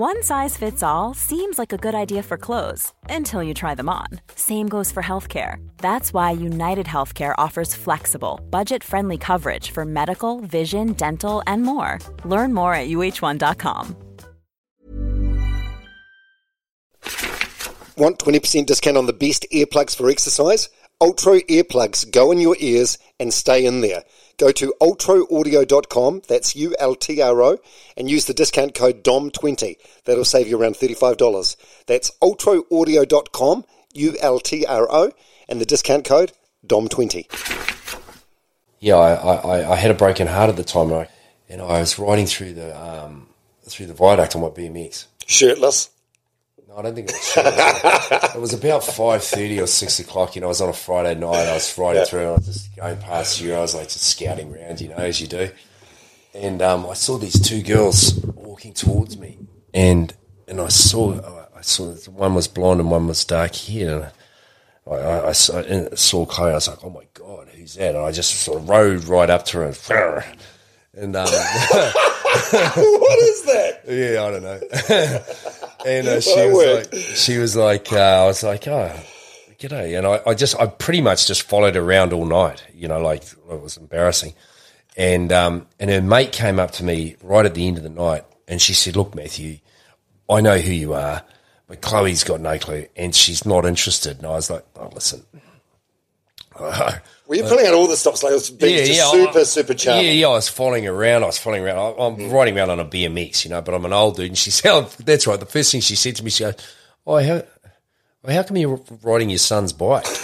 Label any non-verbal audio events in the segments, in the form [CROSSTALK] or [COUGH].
One size fits all seems like a good idea for clothes until you try them on. Same goes for healthcare. That's why United Healthcare offers flexible, budget friendly coverage for medical, vision, dental, and more. Learn more at uh1.com. Want 20% discount on the best earplugs for exercise? Ultro earplugs go in your ears and stay in there. Go to ultroaudio.com, that's U L T R O, and use the discount code DOM20. That'll save you around $35. That's ultroaudio.com, U L T R O, and the discount code DOM20. Yeah, I, I, I had a broken heart at the time, and I, and I was riding through the um, through the viaduct on my BMX. Shirtless? No, I don't think it was. short. [LAUGHS] it was about five thirty or six o'clock. You know, I was on a Friday night. I was riding through, and I was just going past you. I was like just scouting around, you know, as you do. And um, I saw these two girls walking towards me, and and I saw I saw one was blonde and one was dark hair. I, I, I saw, and saw Chloe. I was like, oh my god, who's that? And I just sort of rode right up to her, and [LAUGHS] um, [LAUGHS] what is that? yeah, I don't know. And uh, she was like, she was like, uh, I was like, oh, g'day. And I, I just, I pretty much just followed around all night. You know, like it was embarrassing. And um, and her mate came up to me right at the end of the night, and she said, "Look, Matthew, I know who you are, but Chloe's got no clue, and she's not interested." And I was like, "Oh, listen." [LAUGHS] Were you pulling out all the stops like it was being just super, I- super charming? Yeah, yeah, I was following around. I was following around. I, I'm riding around on a BMX, you know, but I'm an old dude. And she [LAUGHS] said, oh, "That's right." The first thing she said to me, she goes, "Oh, how, well, how come you're riding your son's bike?" [LAUGHS]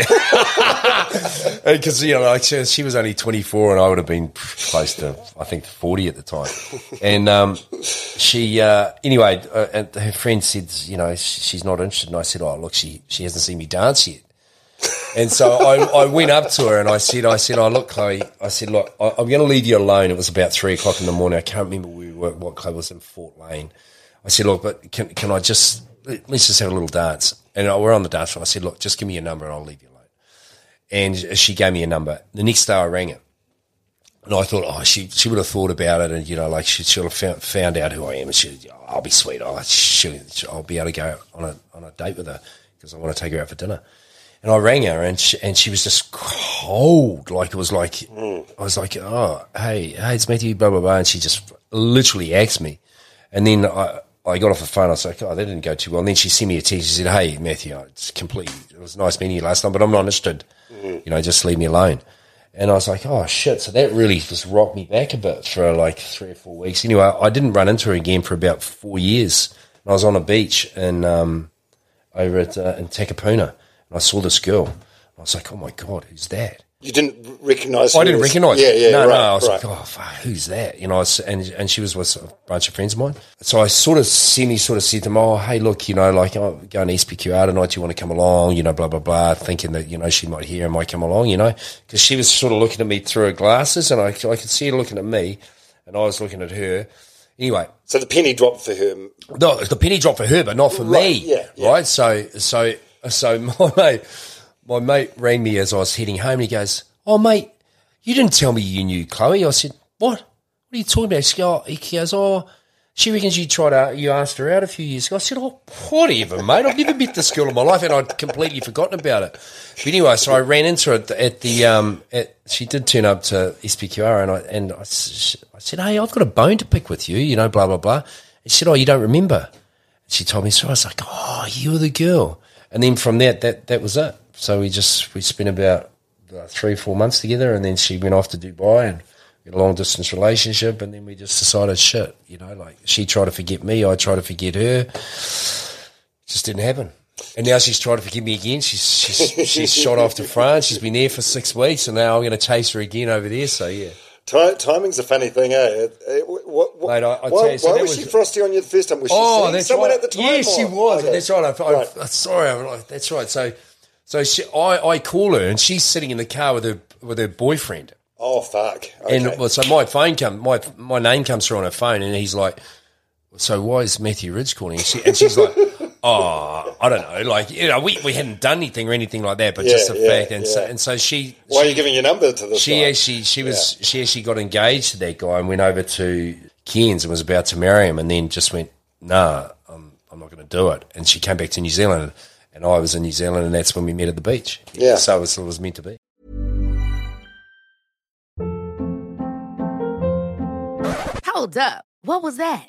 Because you know, like she, she was only 24, and I would have been close to, I think, 40 at the time. And um, she, uh, anyway, uh, and her friend said, you know, she, she's not interested. And I said, "Oh, look, she she hasn't seen me dance yet." And so I, I went up to her and I said, I said, oh, look, Chloe, I said, look, I, I'm going to leave you alone. It was about three o'clock in the morning. I can't remember where we were, what club was in Fort Lane. I said, look, but can, can I just, let's just have a little dance. And we're on the dance floor. I said, look, just give me your number and I'll leave you alone. And she gave me a number. The next day I rang her. And I thought, oh, she she would have thought about it, and you know, like she she'll have found, found out who I am, and she, I'll be sweet. She, I'll be able to go on a on a date with her because I want to take her out for dinner. And I rang her, and she, and she was just cold, like it was like I was like, oh, hey, hey, it's Matthew, blah blah blah, and she just literally asked me, and then I. I got off the phone. I was like, "Oh, that didn't go too well." And then she sent me a text. She said, "Hey, Matthew, it's complete. It was nice meeting you last time, but I'm not interested. You know, just leave me alone." And I was like, oh shit. So that really just rocked me back a bit for like three or four weeks. Anyway, I didn't run into her again for about four years. And I was on a beach in, um, over at, uh, in Takapuna and I saw this girl. I was like, oh my God, who's that? You didn't recognise I didn't recognise. Yeah, yeah, no, right, no. I was right. like, oh, fuck, who's that? You know, I was, and and she was with a bunch of friends of mine. So I sort of semi sort of said to them, oh, hey, look, you know, like I'm going to SPQR tonight. Do you want to come along? You know, blah blah blah. Thinking that you know she might hear and might come along. You know, because she was sort of looking at me through her glasses, and I I could see her looking at me, and I was looking at her. Anyway, So the penny dropped for her. no, the penny dropped for her, but not for Right, me. yeah, yeah. Right. So, so, [LAUGHS] so my mate, my mate rang me as I was heading home, and he goes, "Oh, mate, you didn't tell me you knew Chloe." I said, "What? What are you talking about?" She He goes, "Oh." She reckons you tried out, you asked her out a few years ago. I said, oh, whatever, mate. I've never met this girl in my life and I'd completely forgotten about it. But anyway, so I ran into her at the, at the um, at, she did turn up to SPQR and I, and I, I said, hey, I've got a bone to pick with you, you know, blah, blah, blah. And she said, oh, you don't remember? she told me so. I was like, "Oh, you're the girl." And then from that, that that was it. So we just we spent about uh, three, four months together, and then she went off to Dubai and we had a long distance relationship, and then we just decided, shit, you know, like she tried to forget me, I tried to forget her. It just didn't happen. And now she's trying to forgive me again. She's she's she's shot off to [LAUGHS] France. She's been there for six weeks, and now I'm going to chase her again over there. So yeah. Ti timing's a funny thing, eh? What, what, Mate, I- I why tell you, so why was, was- she frosty on you the first time? Was she Oh, that's someone right. at the time? Yes, she was. Okay. That's right. I, I, Right. I- sorry, that's right. So, so she, I, I call her and she's sitting in the car with her with her boyfriend. Oh, fuck. Okay. And well, so my phone come my my name comes through on her phone, and he's like, "So why is Matthew Ridge calling?" And, she, and she's like, "Oh, I don't know. Like you know, we, we hadn't done anything or anything like that, but just Yeah, the yeah, fact." And so and so she Why are you giving your number to this she guy? actually she was she actually got engaged to that guy and went over to Cairns and was about to marry him and then just went nah I'm I'm not going to do it. And she came back to New Zealand, and I was in New Zealand, and that's when we met at the beach. Yeah. So it was, it was meant to be. Hold up. What was that?